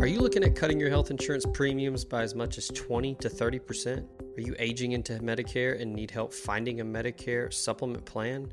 Are you looking at cutting your health insurance premiums by as much as 20 to 30%? Are you aging into Medicare and need help finding a Medicare supplement plan?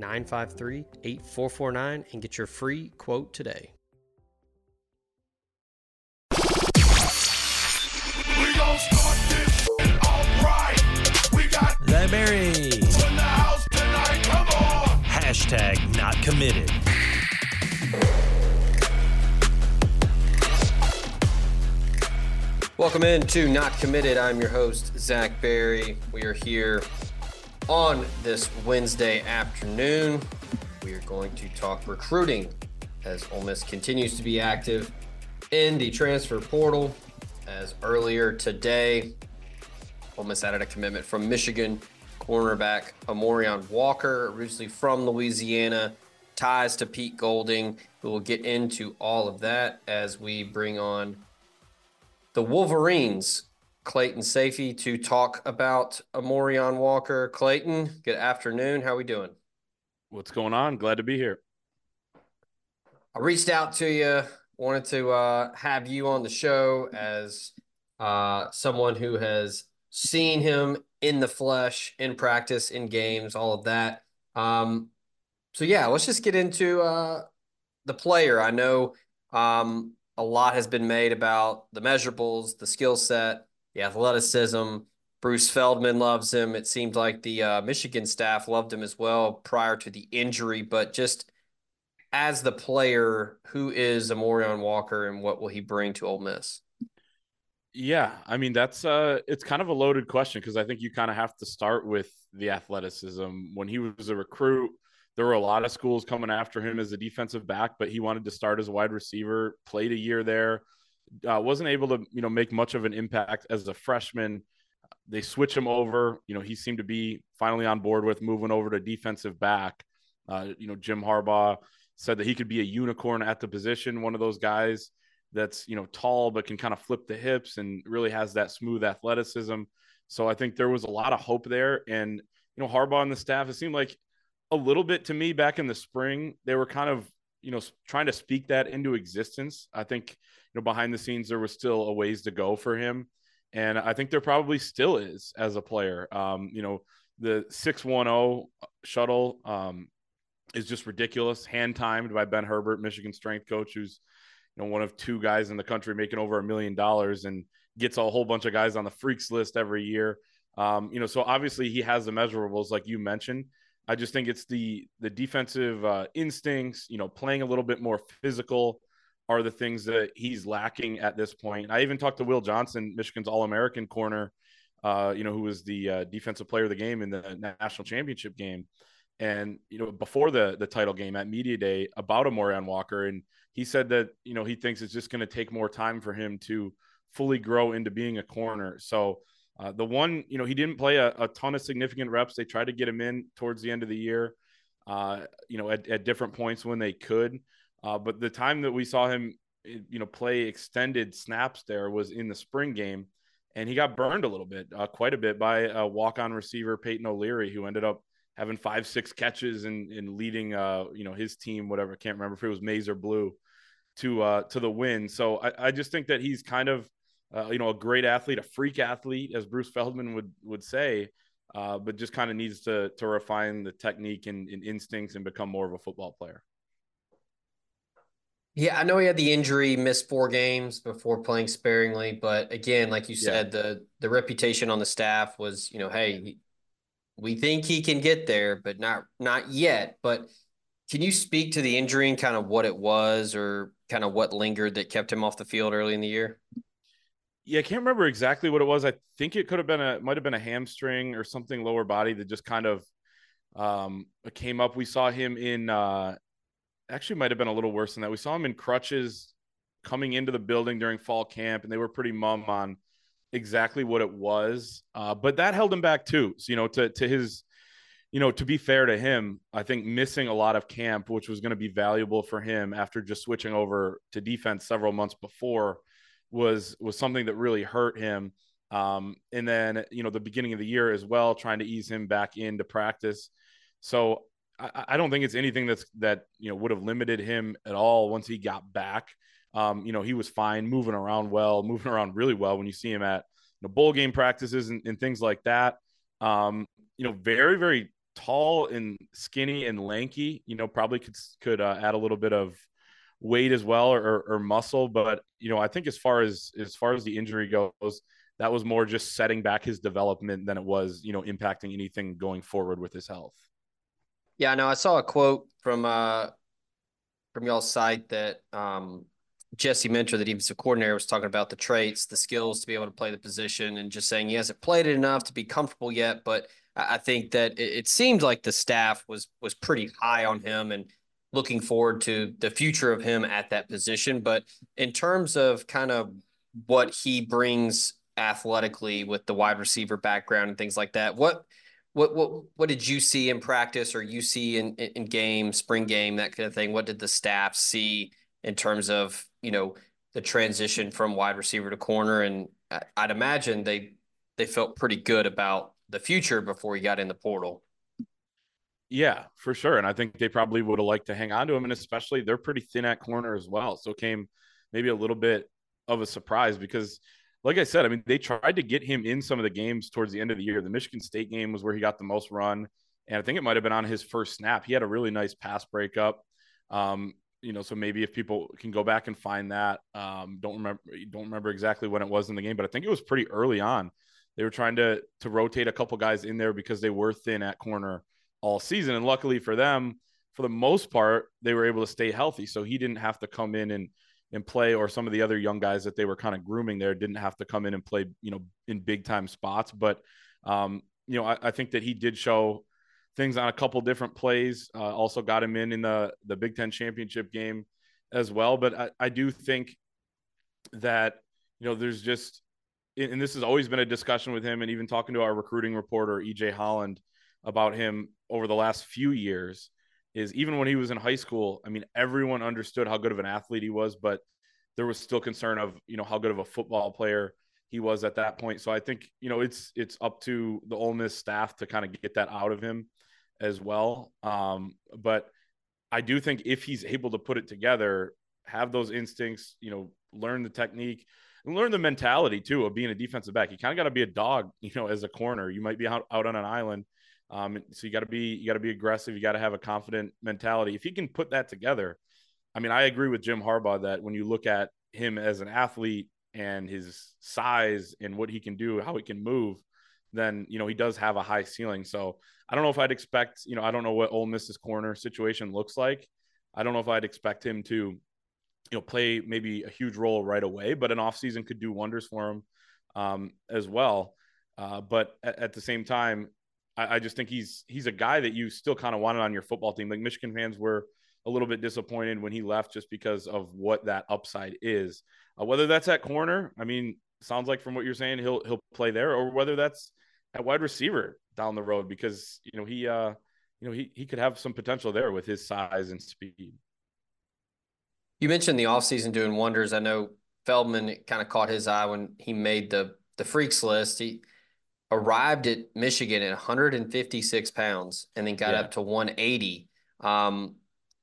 953 8449 and get your free quote today. We gon' start this alright. We got Zach Berry. in the house tonight. Come on. Hashtag not committed. Welcome in to Not Committed. I'm your host, Zach Berry. We are here on this Wednesday afternoon. We are going to talk recruiting as Ole Miss continues to be active in the transfer portal. As earlier today, Ole Miss added a commitment from Michigan cornerback Amorion Walker, originally from Louisiana, ties to Pete Golding. We will get into all of that as we bring on the Wolverines, Clayton Sayfie, to talk about Amorion Walker. Clayton, good afternoon. How are we doing? What's going on? Glad to be here. I reached out to you, wanted to uh, have you on the show as uh, someone who has seen him in the flesh, in practice, in games, all of that. Um, so yeah, let's just get into uh, the player. I know um, a lot has been made about the measurables, the skill set, the athleticism. Bruce Feldman loves him. It seemed like the uh, Michigan staff loved him as well prior to the injury, but just as the player, who is Amorion Walker and what will he bring to Ole Miss? Yeah, I mean that's uh it's kind of a loaded question because I think you kind of have to start with the athleticism. When he was a recruit, there were a lot of schools coming after him as a defensive back, but he wanted to start as a wide receiver, played a year there, uh, wasn't able to, you know, make much of an impact as a freshman. They switch him over, you know, he seemed to be finally on board with moving over to defensive back. Uh, you know, Jim Harbaugh said that he could be a unicorn at the position, one of those guys that's you know tall but can kind of flip the hips and really has that smooth athleticism. So I think there was a lot of hope there, and you know Harbaugh and the staff. It seemed like a little bit to me back in the spring they were kind of you know trying to speak that into existence. I think you know behind the scenes there was still a ways to go for him, and I think there probably still is as a player. Um, you know the six one zero shuttle um, is just ridiculous, hand timed by Ben Herbert, Michigan strength coach, who's you know one of two guys in the country making over a million dollars and gets a whole bunch of guys on the freaks list every year. Um, you know, so obviously he has the measurables like you mentioned. I just think it's the the defensive uh, instincts, you know, playing a little bit more physical are the things that he's lacking at this point. I even talked to Will Johnson, Michigan's All American corner, uh, you know, who was the uh, defensive player of the game in the national championship game, and you know, before the the title game at media day about a Amorion Walker, and he said that you know he thinks it's just going to take more time for him to fully grow into being a corner. So uh, the one, you know, he didn't play a, a, ton of significant reps. They tried to get him in towards the end of the year, uh, you know, at, at, different points when they could. Uh, but the time that we saw him, you know, play extended snaps there was in the spring game, and he got burned a little bit, uh, quite a bit by a walk-on receiver Peyton O'Leary, who ended up having five, six catches and, and leading, uh, you know, his team, whatever. I can't remember if it was maize or blue, to uh, to the win. So I, I just think that he's kind of uh, you know, a great athlete, a freak athlete, as Bruce Feldman would would say, uh, but just kind of needs to to refine the technique and, and, instincts and become more of a football player. Yeah, I know he had the injury, missed four games before playing sparingly, but again, like you said, yeah. the the reputation on the staff was, you know, hey, we think he can get there, but not not yet. But can you speak to the injury and kind of what it was, or kind of what lingered that kept him off the field early in the year? Yeah, I can't remember exactly what it was. I think it could have been a might have been a hamstring or something lower body that just kind of um came up. We saw him in uh actually might have been a little worse than that. We saw him in crutches coming into the building during fall camp, and they were pretty mum on exactly what it was. Uh, but that held him back too. So, you know, to to his, you know, to be fair to him, I think missing a lot of camp, which was going to be valuable for him after just switching over to defense several months before, was was something that really hurt him. Um, and then you know the beginning of the year as well, trying to ease him back into practice. So I, I don't think it's anything that's that you know would have limited him at all once he got back. Um, you know, he was fine, moving around well, moving around really well when you see him at you know, bowl game practices and, and things like that. Um, you know, very, very tall and skinny and lanky. You know, probably could could uh, add a little bit of weight as well or, or, muscle. But you know, I think as far as as far as the injury goes, that was more just setting back his development than it was you know impacting anything going forward with his health. Yeah, no, I saw a quote from uh from y'all's site that um Jesse Minter, the defensive coordinator, was talking about the traits, the skills to be able to play the position, and just saying he hasn't played it enough to be comfortable yet. But I think that it, it seemed like the staff was was pretty high on him and looking forward to the future of him at that position. But in terms of kind of what he brings athletically with the wide receiver background and things like that, what what what what did you see in practice or you see in in game, spring game, that kind of thing? What did the staff see in terms of you know the transition from wide receiver to corner? And I'd imagine they they felt pretty good about the future before he got in the portal. Yeah, for sure. And I think they probably would have liked to hang on to him. And especially they're pretty thin at corner as well. So came maybe a little bit of a surprise because like I said, I mean, they tried to get him in some of the games towards the end of the year. The Michigan State game was where he got the most run. And I think it might have been on his first snap. He had a really nice pass breakup. Um, you know, so maybe if people can go back and find that, um, don't remember, don't remember exactly when it was in the game, but I think it was pretty early on. They were trying to to rotate a couple guys in there because they were thin at corner all season, and luckily for them, for the most part, they were able to stay healthy. So he didn't have to come in and and play, or some of the other young guys that they were kind of grooming there didn't have to come in and play, you know, in big time spots. But um, you know, I, I think that he did show things on a couple different plays. Uh, also got him in in the the Big Ten championship game as well. But I, I do think that you know there's just and this has always been a discussion with him, and even talking to our recruiting reporter EJ Holland about him over the last few years is even when he was in high school, I mean, everyone understood how good of an athlete he was, but there was still concern of, you know, how good of a football player he was at that point. So I think, you know, it's it's up to the Ole Miss staff to kind of get that out of him as well. Um, but I do think if he's able to put it together, have those instincts, you know, learn the technique and learn the mentality too of being a defensive back. You kind of got to be a dog, you know, as a corner. You might be out, out on an island um, so you got to be you got to be aggressive. You got to have a confident mentality. If he can put that together, I mean, I agree with Jim Harbaugh that when you look at him as an athlete and his size and what he can do, how he can move, then you know he does have a high ceiling. So I don't know if I'd expect, you know, I don't know what Ole Miss's corner situation looks like. I don't know if I'd expect him to, you know, play maybe a huge role right away, but an offseason could do wonders for him um, as well. Uh, but at, at, the same time, I, I just think he's he's a guy that you still kind of wanted on your football team. Like Michigan fans were a little bit disappointed when he left just because of what that upside is. Uh, whether that's at corner, I mean, sounds like from what you're saying, he'll he'll play there, or whether that's at wide receiver down the road because you know he uh you know he he could have some potential there with his size and speed. You mentioned the offseason doing wonders. I know Feldman kind of caught his eye when he made the the freaks list. He arrived at Michigan at 156 pounds and then got yeah. up to 180. Um,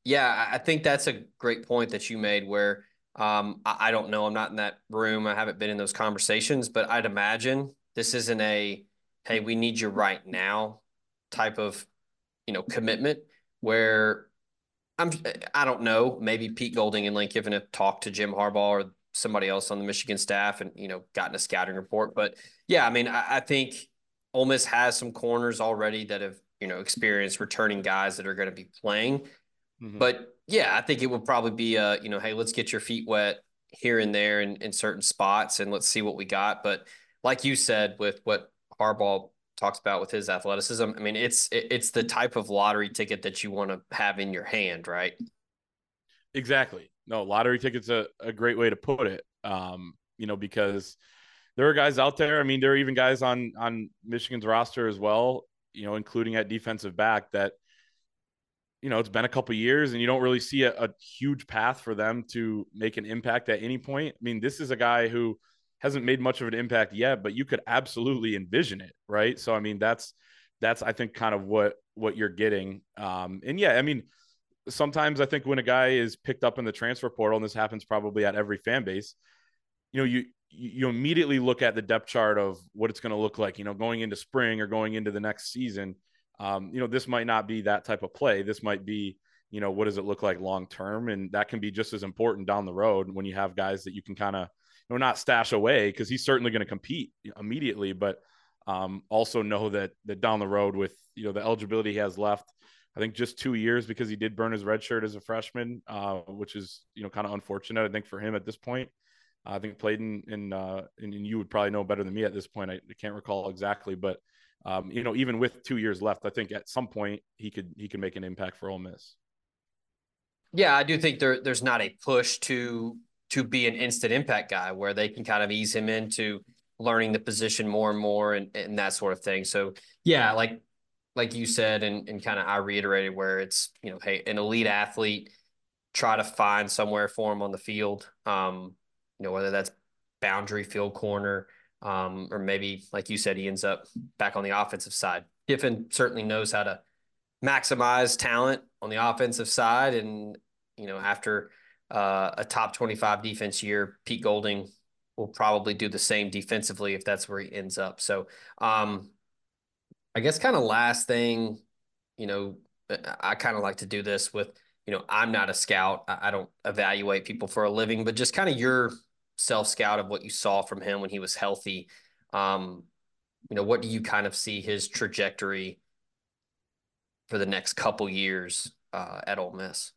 yeah, I think that's a great point that you made where um, I, I, don't know. I'm not in that room. I haven't been in those conversations, but I'd imagine this isn't a, hey, we need you right now type of, you know, commitment where I'm, I don't know, maybe Pete Golding and Lane Kiffin have talked to Jim Harbaugh or somebody else on the Michigan staff and, you know, gotten a scouting report. But yeah, I mean, I, I think Ole Miss has some corners already that have, you know, experienced returning guys that are going to be playing. Mm-hmm. But yeah, I think it would probably be a, you know, hey, let's get your feet wet here and there in, in certain spots and let's see what we got. But like you said, with what Harbaugh talks about with his athleticism, I mean, it's it's the type of lottery ticket that you want to have in your hand, right? Exactly no, lottery tickets a, a great way to put it. Um, you know, because there are guys out there. I mean, there are even guys on on Michigan's roster as well. You know, including at defensive back that you know it's been a couple years and you don't really see a, a, huge path for them to make an impact at any point. I mean, this is a guy who hasn't made much of an impact yet, but you could absolutely envision it, right? So I mean, that's that's I think kind of what what you're getting. Um, and yeah, I mean, sometimes I think when a guy is picked up in the transfer portal, and this happens probably at every fan base, you know, you you immediately look at the depth chart of what it's going to look like, you know, going into spring or going into the next season. Um, you know, this might not be that type of play. This might be, you know, what does it look like long term? And that can be just as important down the road when you have guys that you can kind of, you know, not stash away because he's certainly going to compete immediately, but um, also know that that down the road with you know the eligibility he has left, I think just two years because he did burn his red shirt as a freshman, uh, which is you know kind of unfortunate. I think for him at this point. I think played in, in uh, and, you would probably know better than me at this point. I, I can't recall exactly, but um, you know, even with two years left, I think at some point he could he could make an impact for Ole Miss. Yeah, I do think there there's not a push to to be an instant impact guy where they can kind of ease him into learning the position more and more and, and that sort of thing. So yeah, like like you said, and, and kind of I reiterated where it's, you know, hey, an elite athlete, try to find somewhere for him on the field. Um, you know, whether that's boundary field corner, um, or maybe, like you said, he ends up back on the offensive side. Kiffin certainly knows how to maximize talent on the offensive side. And, you know, after uh, a top 25 defense year, Pete Golding will probably do the same defensively if that's where he ends up. So, um, I guess kind of last thing, you know, I kind of like to do this with, you know, I'm not a scout. I, I don't evaluate people for a living, but just kind of your self scout of what you saw from him when he was healthy. Um, you know, what do you kind of see his trajectory for the next couple years uh, at Ole Miss?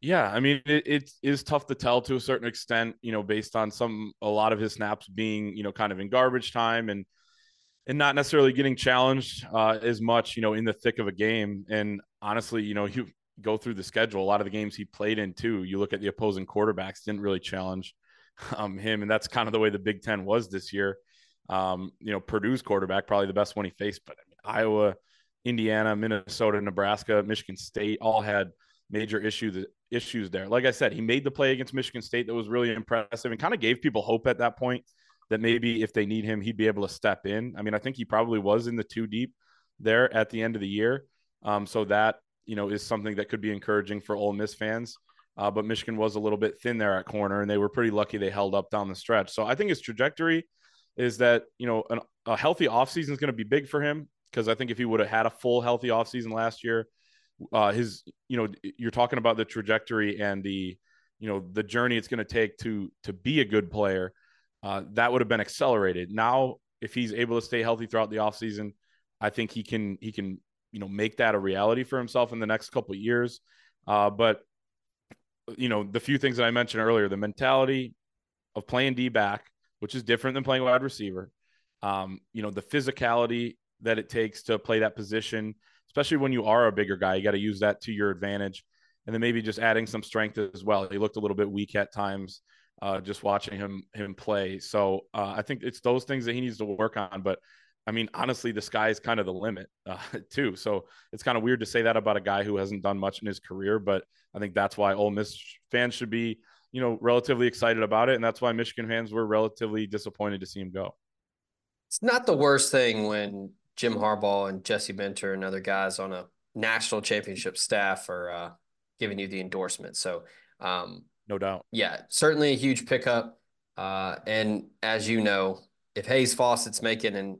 Yeah, I mean, it, it is tough to tell to a certain extent, you know, based on some a lot of his snaps being, you know, kind of in garbage time and and not necessarily getting challenged uh, as much, you know, in the thick of a game. And honestly, you know, you go through the schedule, a lot of the games he played in too, you look at the opposing quarterbacks, didn't really challenge um, him. And that's kind of the way the Big Ten was this year. Um, you know, Purdue's quarterback, probably the best one he faced, but I mean, Iowa, Indiana, Minnesota, Nebraska, Michigan State all had major issues issues there. Like I said, he made the play against Michigan State that was really impressive and kind of gave people hope at that point that maybe if they need him, he'd be able to step in. I mean, I think he probably was in the two deep there at the end of the year. Um, so that you know, is something that could be encouraging for Ole Miss fans. Uh, but Michigan was a little bit thin there at corner, and they were pretty lucky they held up down the stretch. So I think his trajectory is that you know an, a healthy offseason is going to be big for him because I think if he would have had a full healthy offseason last year, uh, his you know you're talking about the trajectory and the you know the journey it's going to take to to be a good player. Uh, that would have been accelerated. Now, if he's able to stay healthy throughout the offseason, I think he can he can you know make that a reality for himself in the next couple years. Uh, but you know the few things that I mentioned earlier, the mentality of playing D back, which is different than playing wide receiver. Um, you know the physicality that it takes to play that position, especially when you are a bigger guy. You got to use that to your advantage, and then maybe just adding some strength as well. He looked a little bit weak at times. Uh, just watching him him play, so uh, I think it's those things that he needs to work on. But I mean, honestly, the sky is kind of the limit uh, too. So it's kind of weird to say that about a guy who hasn't done much in his career, but I think that's why Ole Miss fans should be, you know, relatively excited about it, and that's why Michigan fans were relatively disappointed to see him go. It's not the worst thing when Jim Harbaugh and Jesse Minter and other guys on a national championship staff are uh, giving you the endorsement. So, um, no doubt, yeah, certainly a huge pickup. Uh, and as you know, if Hayes Fawcett's making an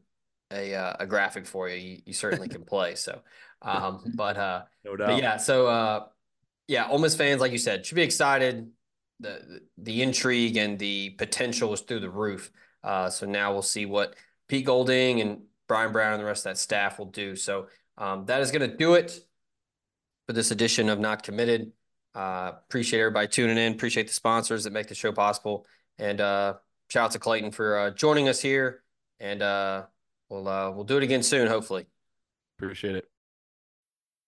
a uh, a graphic for you, you, you certainly can play. So, um, but uh, no doubt. But yeah, so uh, yeah, Ole Miss fans, like you said, should be excited. The the intrigue and the potential is through the roof. Uh, so now we'll see what Pete Golding and Brian Brown and the rest of that staff will do. So um, that is going to do it for this edition of Not Committed. Uh, appreciate everybody tuning in. Appreciate the sponsors that make the show possible. And uh, shout out to Clayton for uh, joining us here. And uh, we'll uh, we'll do it again soon, hopefully. Appreciate it.